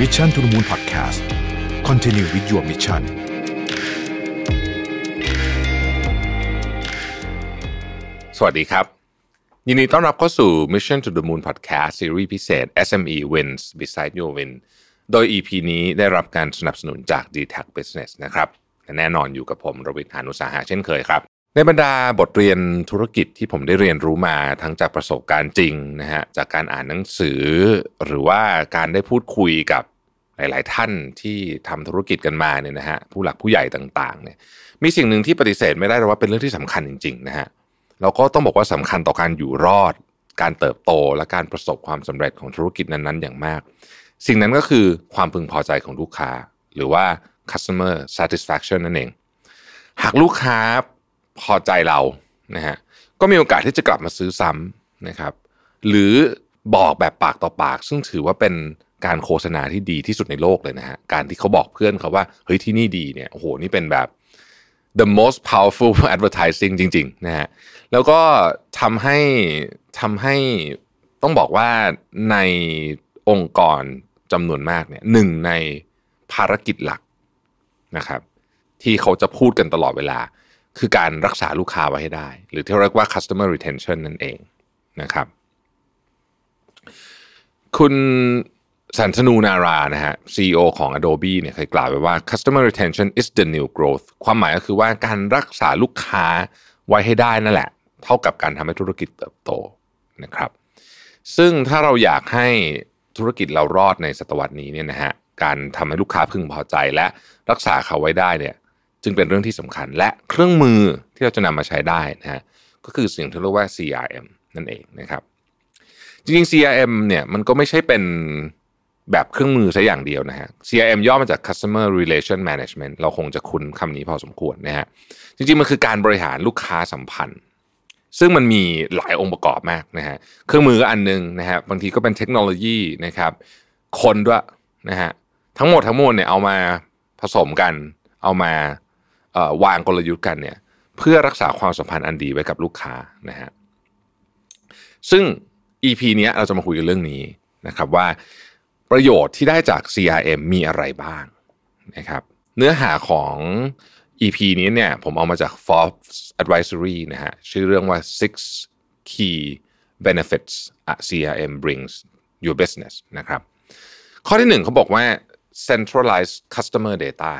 Mission to the Moon Podcast continue your mission สวัสดีครับ ยินดีต้อนรับเข้าสู่ Mission to the Moon Podcast ซีรีส์พิเศษ SME Wins Beside Your Win โดย EP นี้ได้รับการสนับสนุนจาก d t a c Business นะครับและแน่นอนอยู่กับผมรวิศ หาญอุตสาหะเช่นเคยครับ ในบรรดาบทเรียนธุรกิจที่ผมได้เรียนรู้มาทั้งจากประสบการณ์จริงนะฮะจากการอ่านหนังสือ หรือว่าการได้พูดคุยกับหลาย ๆ ท่านที่ทำธุรกิจกันมาเนี่ยนะฮะผู้หลักผู้ใหญ่ต่าง ๆ เนี่ย มีสิ่งหนึ่งที่ปฏิเสธไม่ได้เลยว่าเป็นเรื่องที่สำคัญจริง ๆ นะฮะเราก็ต้องบอกว่าสำคัญต่อการอยู่รอด การเติบโตและการประสบความสำเร็จของธุรกิจนั้น ๆ อย่างมาก สิ่งนั้นก็คือความพึงพอใจของลูกค้า หรือว่า customer satisfaction นั่นเอง หากลูกค้า พอใจเรานะฮะก็มีโอกาสที่จะกลับมาซื้อซ้ำนะครับ หรือบอกแบบปากต่อปาก ซึ่งถือว่าเป็นการโฆษณาที่ดีที่สุดในโลกเลยนะฮะการที่เขาบอกเพื่อนเขาว่าเฮ้ยที่นี่ดีเนี่ยโอ้โหนี่เป็นแบบ the most powerful advertising จริงๆนะฮะแล้วก็ทำให้ทำให้ต้องบอกว่าในองค์กรจำนวนมากเนี่ยหนึ่งในภารกิจหลักนะครับ ที่เขาจะพูดกันตลอดเวลา คือการรักษาลูกค้าไว้ให้ได้ หรือที่เรียกว่า customer retention นั่นเองนะครับ คุณสันทนูนารานะฮะ CEO ของ Adobe เนี่ยเคยกล่าวไว้ว่า customer retention is the new growth ความหมายก็คือว่าการรักษาลูกค้าไว้ให้ได้นั่นแหละ เท่ากับการทำให้ธุรกิจเติบโตนะครับ ซึ่งถ้าเราอยากให้ธุรกิจเรารอดในศตวรรษนี้เนี่ยนะฮะการทำให้ลูกค้าพึงพอใจและรักษาเขาไว้ได้เนี่ย จึงเป็นเรื่องที่สำคัญและเครื่องมือที่เราจะนำมาใช้ได้นะฮะก็คือสิ่งที่เรียกว่า CRM นั่นเองนะครับ จริงๆ CRM เนี่ยมันก็ไม่ใช่เป็นแบบเครื่องมือซะอย่างเดียวนะฮะ CRM ย่อมาจาก Customer Relation Management เราคงจะคุ้นคำนี้พอสมควรนะฮะ จริงๆ มันคือการบริหารลูกค้าสัมพันธ์ ซึ่งมันมีหลายองค์ประกอบมากนะฮะ เครื่องมือก็อันนึงนะฮะ บางทีก็เป็นเทคโนโลยีนะครับ คนด้วยนะฮะ ทั้งหมดทั้งมวลเนี่ยเอามาผสมกัน เอามา วางกลยุทธ์กันเนี่ยเพื่อรักษาความสัมพันธ์อันดีไว้กับลูกค้านะฮะซึ่ง EP เนี้ยเราจะมาคุยกันเรื่องนี้นะครับว่าประโยชน์ที่ได้จาก CRM มีอะไรบ้างนะครับเนื้อหาของ EP นี้เนี่ยผมเอามาจาก Forbes Advisory นะฮะชื่อเรื่องว่า six key benefits a CRM brings your business นะครับข้อที่หนึ่งเขาบอกว่า centralized customer data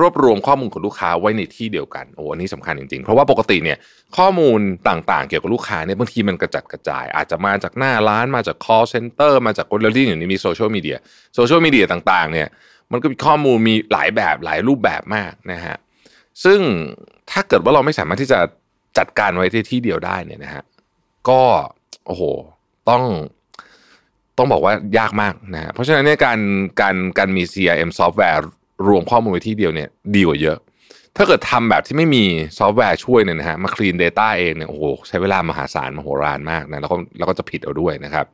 รวบรวมข้อมูลของลูกค้าไว้ในที่เดียวกันโอ้อันนี้สำคัญจริงๆ เพราะว่าปกติเนี่ยข้อมูลต่างๆ เกี่ยวกับลูกค้าเนี่ยบางทีมันกระจัดกระจาย อาจจะมาจากหน้าร้านมาจาก call center มาจากคนเรื่องอย่างนี้มีโซเชียลมีเดียโซเชียลมีเดียต่างๆเนี่ยมันก็มีข้อมูลมีหลายแบบหลายรูปแบบมากนะฮะซึ่งถ้าเกิดว่าเราไม่สามารถที่จะจัดการไว้ที่ที่เดียวได้เนี่ยนะฮะก็โอ้โหต้องต้องบอกว่ายากมากนะฮะเพราะฉะนั้นเนี่ยการการการมี CRM ซอฟต์แวร์ รวมข้อมูลไว้ที่เดียวเนี่ยดีกว่าเยอะ ถ้าเกิดทำแบบที่ไม่มีซอฟต์แวร์ช่วยเนี่ยนะฮะมาคลีน Data เองเนี่ยโอ้โหใช้เวลามหาศาลมโหฬารมากนะแล้วก็แล้วก็จะผิดเอาด้วยนะครับ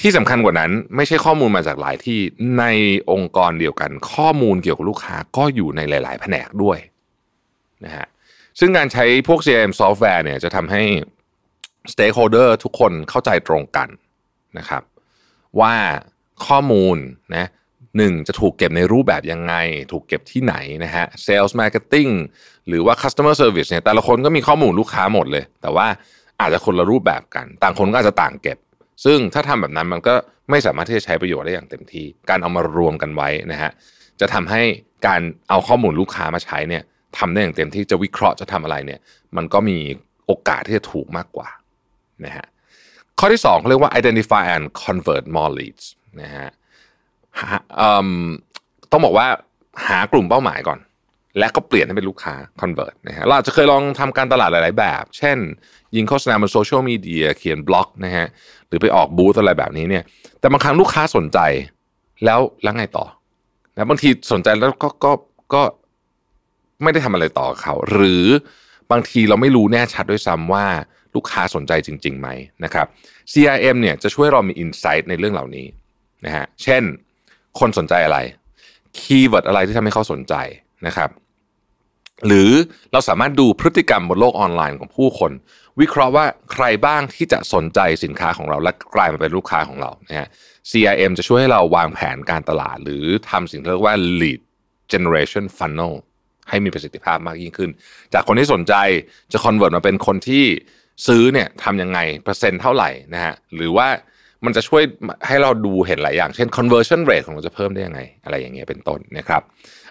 ที่สำคัญกว่านั้นไม่ใช่ข้อมูลมาจากหลายที่ในองค์กรเดียวกัน ข้อมูลเกี่ยวกับลูกค้าก็อยู่ในหลาย ๆ แผนกด้วยนะฮะซึ่งการใช้พวก CRM ซอฟต์แวร์เนี่ยจะทำให้ stakeholder ทุกคนเข้าใจตรงกันนะครับ ว่าข้อมูลนะ หนึ่งจะถูกเก็บในรูปแบบยังไง ถูกเก็บที่ไหนนะฮะ sales marketing หรือว่า customer service เนี่ยแต่ละคนก็มีข้อมูลลูกค้าหมดเลย แต่ว่าอาจจะคนละรูปแบบกัน ต่างคนก็อาจจะต่างเก็บ ซึ่งถ้าทำแบบนั้นมันก็ไม่สามารถที่จะใช้ประโยชน์ได้อย่างเต็มที่ การเอามารวมกันไว้นะฮะจะทำให้การเอาข้อมูลลูกค้ามาใช้เนี่ยทำได้อย่างเต็มที่จะวิเคราะห์จะทำอะไรเนี่ย มันก็มีโอกาสที่จะถูกมากกว่านะฮะข้อที่2เขาเรียกว่า identify and convert more leads นะฮะ ต้องบอกว่าหากลุ่มเป้าหมายก่อน และก็เปลี่ยนให้เป็นลูกค้า convert นะฮะเราจะเคยลองทำการตลาดหลาย ๆ แบบ เช่น ยิงโฆษณาบนโซเชียลมีเดียเขียนบล็อกนะฮะหรือไปออกบูธอะไรแบบนี้เนี่ย แต่บางครั้งลูกค้าสนใจ แล้วแล้วไงต่อนะบางทีสนใจแล้วก็ก็ก็ไม่ได้ทำอะไรต่อเขา หรือบางทีเราไม่รู้แน่ชัดด้วยซ้ำว่าลูกค้าสนใจจริงๆไหมนะครับ CRM เนี่ยจะช่วยเรามี insight ในเรื่องเหล่านี้นะฮะเช่น คนสนใจอะไรkeyword อะไรที่ทำให้เขาสนใจนะครับหรือเราสามารถดูพฤติกรรมบนโลกออนไลน์ของผู้คน วิเคราะห์ว่าใครบ้างที่จะสนใจสินค้าของเรา และกลายมาเป็นลูกค้าของเรานะฮะ CRM จะช่วยให้เราวางแผนการตลาด หรือทำสิ่งที่เรียกว่า lead generation funnel ให้มีประสิทธิภาพมากยิ่งขึ้น จากคนที่สนใจจะ convert มาเป็นคนที่ซื้อเนี่ยทำยังไงเปอร์เซ็นต์เท่าไหร่นะฮะหรือว่า มันจะช่วยให้เราดูเห็นหลายอย่าง เช่น conversion rate ของเราจะเพิ่มได้ยังไง อะไรอย่างเงี้ยเป็นต้นนะครับ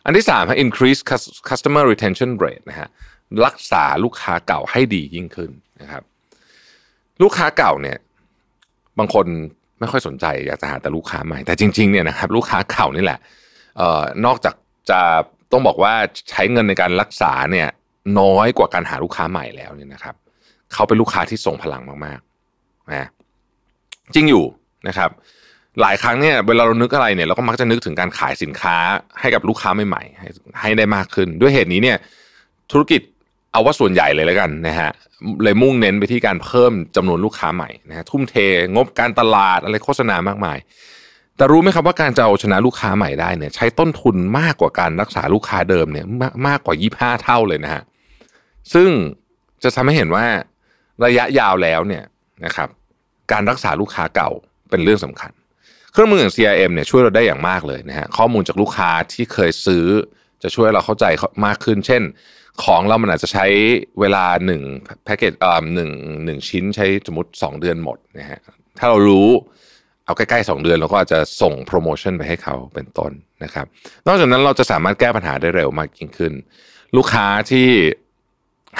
อันที่3าม increase customer retention rate นะฮะรักษาลูกค้าเก่าให้ดียิ่งขึ้นนะครับ ลูกค้าเก่าเนี่ยบางคนไม่ค่อยสนใจอยากจะหาแต่ลูกค้าใหม่ แต่จริงๆเนี่ยนะครับลูกค้าเก่านี่แหละออนอกจากจะต้องบอกว่าใช้เงินในการรักษาเนี่ยน้อยกว่าการหาลูกค้าใหม่แล้วเนี่ยนะครับ เขาเป็นลูกค้าที่ทรงพลังมากๆนะ จริงอยู่นะครับ หลายครั้งเนี่ยเวลาเรานึกอะไรเนี่ยเราก็มักจะนึกถึงการขายสินค้าให้กับลูกค้าใหม่ๆให้ให้ได้มากขึ้น ด้วยเหตุนี้เนี่ยธุรกิจเอาว่าส่วนใหญ่เลยแล้วกันนะฮะเลยมุ่งเน้นไปที่การเพิ่มจำนวนลูกค้าใหม่นะฮะทุ่มเทงบการตลาดอะไรโฆษณามากมาย แต่รู้ไหมครับว่าการจะเอาชนะลูกค้าใหม่ได้เนี่ย ใช้ต้นทุนมากกว่าการรักษาลูกค้าเดิมเนี่ยมากมากกว่า 25 เท่าเลยนะฮะซึ่งจะทำให้เห็นว่าระยะยาวแล้วเนี่ยนะครับ การรักษาลูกค้าเก่าเป็นเรื่องสำคัญ เครื่องมืออย่าง CRM เนี่ยช่วยเราได้อย่างมากเลยนะฮะข้อมูลจากลูกค้าที่เคยซื้อจะช่วยเราเข้าใจมากขึ้น เช่น ของเรามันอาจจะใช้เวลาหนึ่งแพ็กเกจเอ่อหนึ่งหนึ่งชิ้นใช้สมมติ 2 เดือนหมดนะฮะถ้าเรารู้เอาใกล้ๆ2เดือนเราก็อาจจะส่งโปรโมชั่นไปให้เขาเป็นต้นนะครับ นอกจากนั้นเราจะสามารถแก้ปัญหาได้เร็วมากยิ่งขึ้น ลูกค้าที่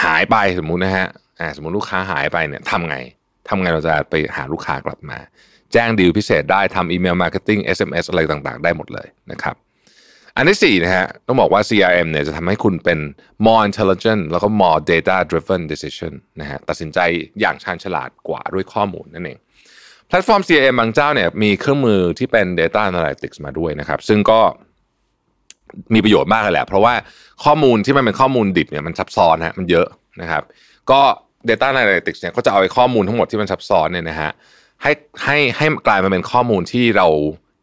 หายไปสมมุตินะฮะสมมติลูกค้าหายไปเนี่ยทำไง ทำไงเราจะไปหาลูกค้ากลับมา แจ้งดีลพิเศษได้ทำ email marketing SMS อะไรต่างๆ ได้หมดเลยนะครับ อันที่4นะฮะต้องบอกว่า CRM เนี่ยจะทำให้คุณเป็น more intelligent แล้วก็ more data driven decision นะฮะตัดสินใจอย่างชาญฉลาดกว่าด้วยข้อมูลนั่นเองแพลตฟอร์ม CRM บางเจ้าเนี่ยมีเครื่องมือที่เป็น data analytics มาด้วยนะครับ ซึ่งก็มีประโยชน์มากเลยแหละ เพราะว่าข้อมูลที่มันเป็นข้อมูลดิบเนี่ยมันซับซ้อนฮะมันเยอะนะครับ ก็ Data Analytics เนี่ยก็จะเอาไอ้ข้อมูลทั้งหมดที่มันซับซ้อนเนี่ยนะฮะให้ให้ให้กลายมาเป็นข้อมูลที่เรา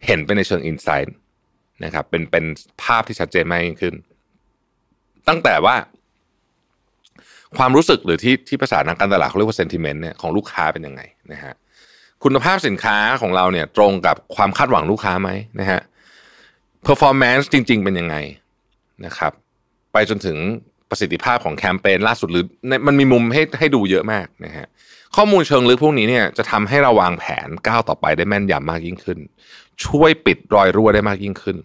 เห็นไปในเชิง insight นะครับเป็นเป็นภาพที่ชัดเจนมากยิ่งขึ้น ตั้งแต่ว่า ความรู้สึกหรือที่ที่ภาษาทางการตลาดเขาเรียกว่าเซนติเมนต์เนี่ยของลูกค้าเป็นยังไงนะฮะคุณภาพสินค้าของเราเนี่ยตรงกับความคาดหวังลูกค้าไหมนะฮะ performance จริง ๆ เป็นยังไงนะครับ ไปจนถึง ประสิทธิภาพของแคมเปญล่าสุดหรือมันมีมุมให้ให้ดูเยอะมากนะฮะข้อมูลเชิงลึกพวกนี้เนี่ยจะทำให้เราวางแผนก้าวต่อไปได้แม่นยำมากยิ่งขึ้น ช่วยปิดรอยรั่วได้มากยิ่งขึ้น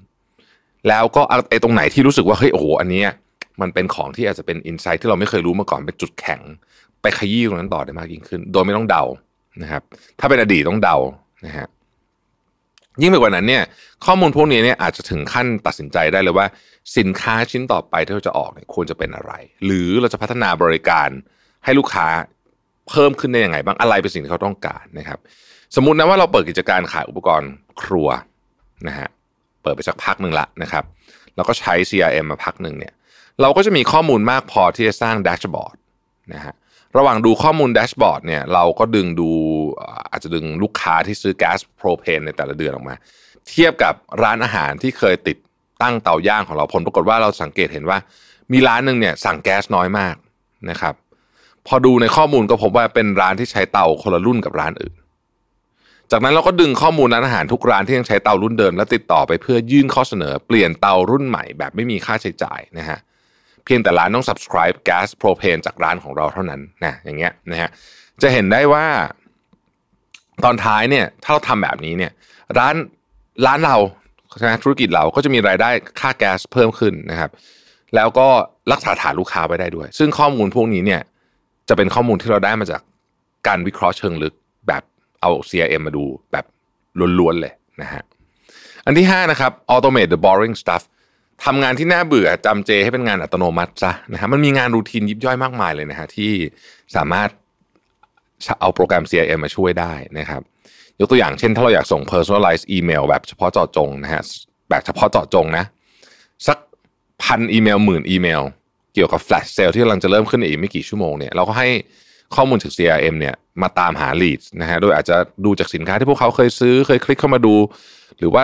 แล้วก็ไอ้ตรงไหนที่รู้สึกว่าเฮ้ยโอ้โหอันนี้มันเป็นของที่อาจจะเป็นอินไซต์ที่เราไม่เคยรู้มาก่อนเป็นจุดแข็ง ไปขยี้ตรงนั้นต่อได้มากยิ่งขึ้น โดยไม่ต้องเดานะครับ ถ้าเป็นอดีตต้องเดานะฮะ ยิ่งไปกว่านั้นเนี่ยข้อมูลพวกนี้เนี่ยอาจจะถึงขั้นตัดสินใจได้เลยว่า สินค้าชิ้นต่อไปที่เราจะออกเนี่ยควรจะเป็นอะไร หรือเราจะพัฒนาบริการให้ลูกค้าเพิ่มขึ้นได้ยังไงบ้างอะไรเป็นสิ่งที่เขาต้องการนะครับ สมมุตินะว่าเราเปิดกิจการขายอุปกรณ์ครัวนะฮะเปิดไปสักพักหนึ่งละนะครับเราก็ใช้ CRM มาพักหนึ่งเนี่ยเราก็จะมีข้อมูลมากพอที่จะสร้าง dashboard นะฮะ ระหว่างดูข้อมูล dashboard เนี่ยเราก็ดึงดูอาจจะดึงลูกค้าที่ซื้อแก๊สโพรเพนในแต่ละเดือนออกมา เทียบกับร้านอาหารที่เคยติดตั้งเตาย่างของเราผลปรากฏว่าเราสังเกตเห็นว่า มีร้านหนึ่งเนี่ยสั่งแก๊สน้อยมากนะครับ พอดูในข้อมูลก็พบว่าเป็นร้านที่ใช้เตาคนละรุ่นกับร้านอื่น จากนั้นเราก็ดึงข้อมูลร้านอาหารทุกร้านที่ยังใช้เตารุ่นเดิม แล้วติดต่อไปเพื่อยื่นข้อเสนอ เปลี่ยนเตารุ่นใหม่แบบไม่มีค่าใช้จ่ายนะฮะเพียงแต่ร้านต้อง subscribe gas propane จากร้านของเราเท่านั้นนะอย่างเงี้ยนะฮะจะเห็นได้ว่าตอนท้ายเนี่ยถ้าเราทำแบบนี้เนี่ยร้านร้านเราใช่ไหมธุรกิจเราก็จะมีรายได้ค่าแก๊สเพิ่มขึ้นนะครับ แล้วก็รักษาฐานลูกค้าไว้ได้ด้วย ซึ่งข้อมูลพวกนี้เนี่ยจะเป็นข้อมูลที่เราได้มาจากการวิเคราะห์เชิงลึกแบบเอา CRM มาดูแบบล้วนๆเลยนะฮะอันที่ 5 นะครับ automate the boring stuff ทำงานที่น่าเบื่อจำเจให้เป็นงานอัตโนมัติซะนะฮะมันมีงานรูทีนยิบย่อยมากมายเลยนะฮะที่สามารถเอาโปรแกรม CRM มาช่วยได้นะครับยกตัวอย่างเช่นถ้าเราอยากส่ง personalized email แบบเฉพาะเจาะจงนะฮะแบบเฉพาะเจาะจงนะ สักพันอีเมลหมื่นอีเมล เกี่ยวกับ flash sale ที่กำลังจะเริ่มขึ้นอีกไม่กี่ชั่วโมงเนี่ยเราก็ให้ข้อมูลจาก CRM เนี่ยมาตามหา leads นะฮะโดยอาจจะดูจากสินค้าที่พวกเขาเคยซื้อเคยคลิกเข้ามาดู หรือว่า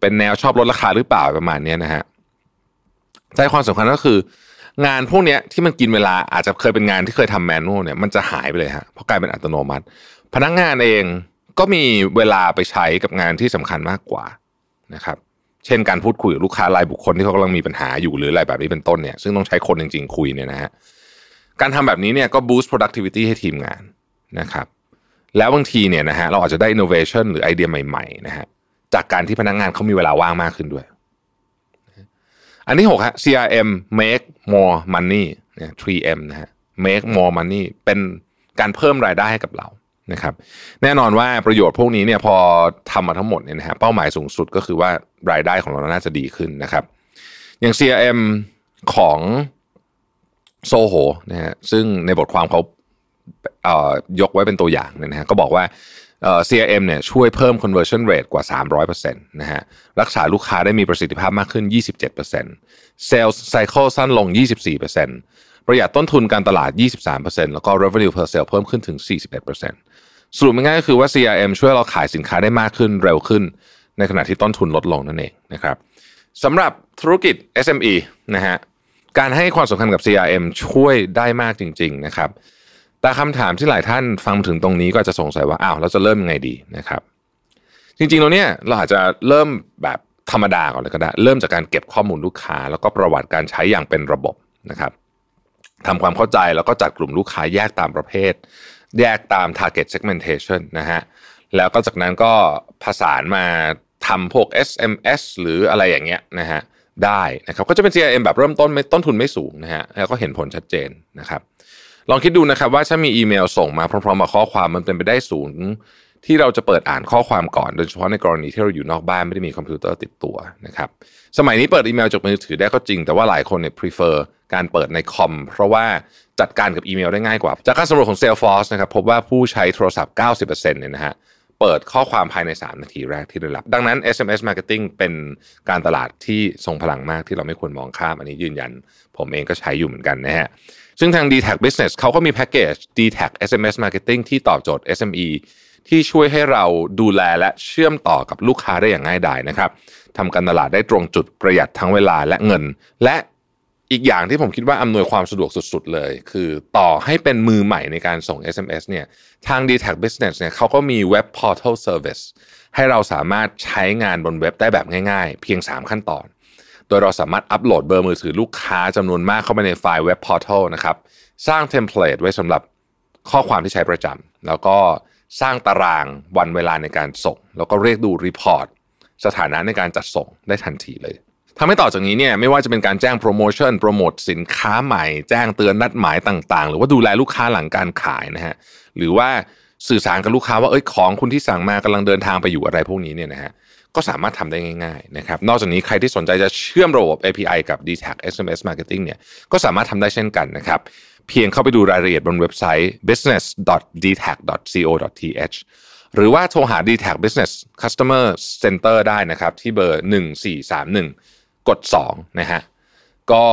เป็นแนวชอบลดราคาหรือเปล่าประมาณนี้นะฮะใจความสำคัญก็คืองานพวกนี้ที่มันกินเวลาอาจจะเคยเป็นงานที่เคยทำแมนนวลเนี่ยมันจะหายไปเลยฮะเพราะกลายเป็นอัตโนมัติ พนักงานเองก็มีเวลาไปใช้กับงานที่สำคัญมากกว่านะครับ เช่นการพูดคุยกับลูกค้ารายบุคคลที่เขากำลังมีปัญหาอยู่หรืออะไรแบบนี้เป็นต้นเนี่ยซึ่งต้องใช้คนจริง ๆ คุยเนี่ยนะฮะการทำแบบนี้เนี่ยก็ boost productivity ให้ทีมงานนะครับ แล้วบางทีเนี่ยนะฮะเราอาจจะได้ innovation หรือไอเดียใหม่ๆนะฮะ จากการที่พนักงานเขามีเวลาว่างมากขึ้นด้วย อันที่6ฮะ CRM make more money เนี่ย 3M นะฮะ make more money เป็นการเพิ่มรายได้ให้กับเรานะครับ แน่นอนว่าประโยชน์พวกนี้เนี่ยพอทำมาทั้งหมดเนี่ยนะฮะเป้าหมายสูงสุดก็คือว่ารายได้ของเราน่าจะดีขึ้นนะครับ อย่าง CRM ของโซโหนะฮะซึ่งในบทความเขาเอ่อยกไว้เป็นตัวอย่างเนี่ยนะฮะก็บอกว่า CRM เนี่ยช่วยเพิ่ม conversion rate กว่า 300%นะฮะรักษาลูกค้าได้มีประสิทธิภาพมากขึ้น 27% sales cycle สั้นลง 24%ประหยัดต้นทุนการตลาด 23%แล้วก็ revenue per sale เพิ่มขึ้นถึง 41%สรุปง่ายๆก็คือว่า CRM ช่วยเราขายสินค้าได้มากขึ้นเร็วขึ้น ในขณะที่ต้นทุนลดลงนั่นเองนะครับสำหรับธุรกิจ SME นะฮะการให้ความสำคัญกับ CRM ช่วยได้มากจริง ๆ นะครับ แต่คำถามที่หลายท่านฟังถึงตรงนี้ก็จะสงสัยว่าอ้าวเราจะเริ่มยังไงดีนะครับ จริงๆเราเนี่ยเราอาจจะเริ่มแบบธรรมดาก่อนเลยก็ได้ เริ่มจากการเก็บข้อมูลลูกค้า แล้วก็ประวัติการใช้อย่างเป็นระบบนะครับทำความเข้าใจแล้วก็จัดกลุ่มลูกค้าแยกตามประเภท แยกตาม target segmentation นะฮะแล้วก็จากนั้นก็ผสานมาทำพวก SMS หรืออะไรอย่างเงี้ยนะฮะได้นะครับก็จะเป็น CRM แบบเริ่มต้นไม่ต้นทุนไม่สูงนะฮะแล้วก็เห็นผลชัดเจนนะครับ ลองคิดดูนะครับว่าถ้ามีอีเมลส่งมาพร้อมๆกับข้อความมันเป็นไปได้สูงที่เราจะเปิดอ่านข้อความก่อนโดยเฉพาะในกรณีที่เราอยู่นอกบ้านไม่ได้มีคอมพิวเตอร์ติดตัวนะครับสมัยนี้เปิดอีเมลจากมือถือได้ก็จริง แต่ว่าหลายคนเนี่ย prefer การเปิดในคอม เพราะว่าจัดการกับอีเมลได้ง่ายกว่า จากการสำรวจของ Salesforce นะครับพบว่าผู้ใช้โทรศัพท์ 90%เนี่ยนะฮะ เปิดข้อความภายใน 3 นาทีแรกที่ได้รับ ดังนั้น SMS Marketing เป็นการตลาดที่ทรงพลังมากที่เราไม่ควรมองข้าม อันนี้ยืนยัน ผมเองก็ใช้อยู่เหมือนกันนะฮะ ซึ่งทาง d t a c Business เขาก็มีแพ็กเกจ d t a c SMS Marketing ที่ตอบโจทย์ SME ที่ช่วยให้เราดูแลและเชื่อมต่อกับลูกค้าได้อย่างง่ายดายนะครับทำการตลาดได้ตรงจุดประหยัดทั้งเวลาและเงิน และ อีกอย่างที่ผมคิดว่าอำนวยความสะดวกสุด ๆ เลย คือต่อให้เป็นมือใหม่ในการส่ง SMS เนี่ยทาง d t a c Business เนี่ยเขาก็มี Web Portal Service ให้เราสามารถใช้งานบนเว็บได้แบบง่าย ๆ เพียง 3 ขั้นตอน โดยเราสามารถอัปโหลดเบอร์มือถือลูกค้าจำนวนมากเข้าไปในไฟล์ Web Portal นะครับ สร้าง template ไว้สำหรับข้อความที่ใช้ประจำแล้วก็สร้างตารางวันเวลาในการส่ง แล้วก็เรียกดู report สถานะในการจัดส่งได้ทันทีเลย ทำให้ต่อจากนี้เนี่ยไม่ว่าจะเป็นการแจ้งโปรโมชั่นโปรโมทสินค้าใหม่ แจ้งเตือนนัดหมายต่างๆ หรือว่าดูแลลูกค้าหลังการขายนะฮะหรือว่าสื่อสารกับลูกค้าว่าเอ้ยของคุณที่สั่งมากำลังเดินทางไปอยู่อะไรพวกนี้เนี่ยนะฮะก็สามารถทำได้ง่ายๆนะครับนอกจากนี้ใครที่สนใจจะเชื่อมระบบ API กับ d t a c SMS Marketing เนี่ยก็สามารถทำได้เช่นกันนะครับเพียงเข้าไปดูรายละเอียดบนเว็บไซต์ business.dtac.co.th หรือว่าโทรหา d t a c Business Customer Center ได้นะครับที่เบอร์ 1431 กด2นะฮะก็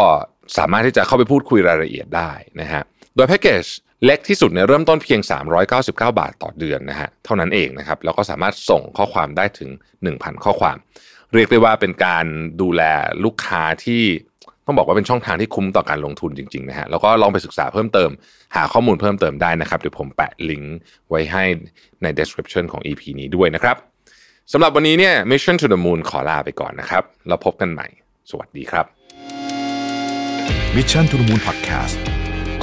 สามารถที่จะเข้าไปพูดคุยรายละเอียดได้นะฮะโดยแพ็กเกจเล็กที่สุดเนี่ยเริ่มต้นเพียง 399 บาทต่อเดือนนะฮะเท่านั้นเองนะครับแล้วก็สามารถส่งข้อความได้ถึง 1,000 ข้อความ เรียกได้ว่าเป็นการดูแลลูกค้าที่ต้องบอกว่าเป็นช่องทางที่คุ้มต่อการลงทุนจริงๆนะฮะแล้วก็ลองไปศึกษาเพิ่มเติม หาข้อมูลเพิ่มเติมได้นะครับเดี๋ยวผมแปะลิงก์ไว้ให้ใน description ของ EP นี้ด้วยนะครับ สำหรับวันนี้เนี่ย Mission to the Moon ขอลาไปก่อนนะครับ แล้วพบกันใหม่ สวัสดีครับ Mission to the Moon Podcast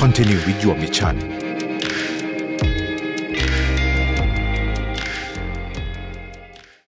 Continue with your mission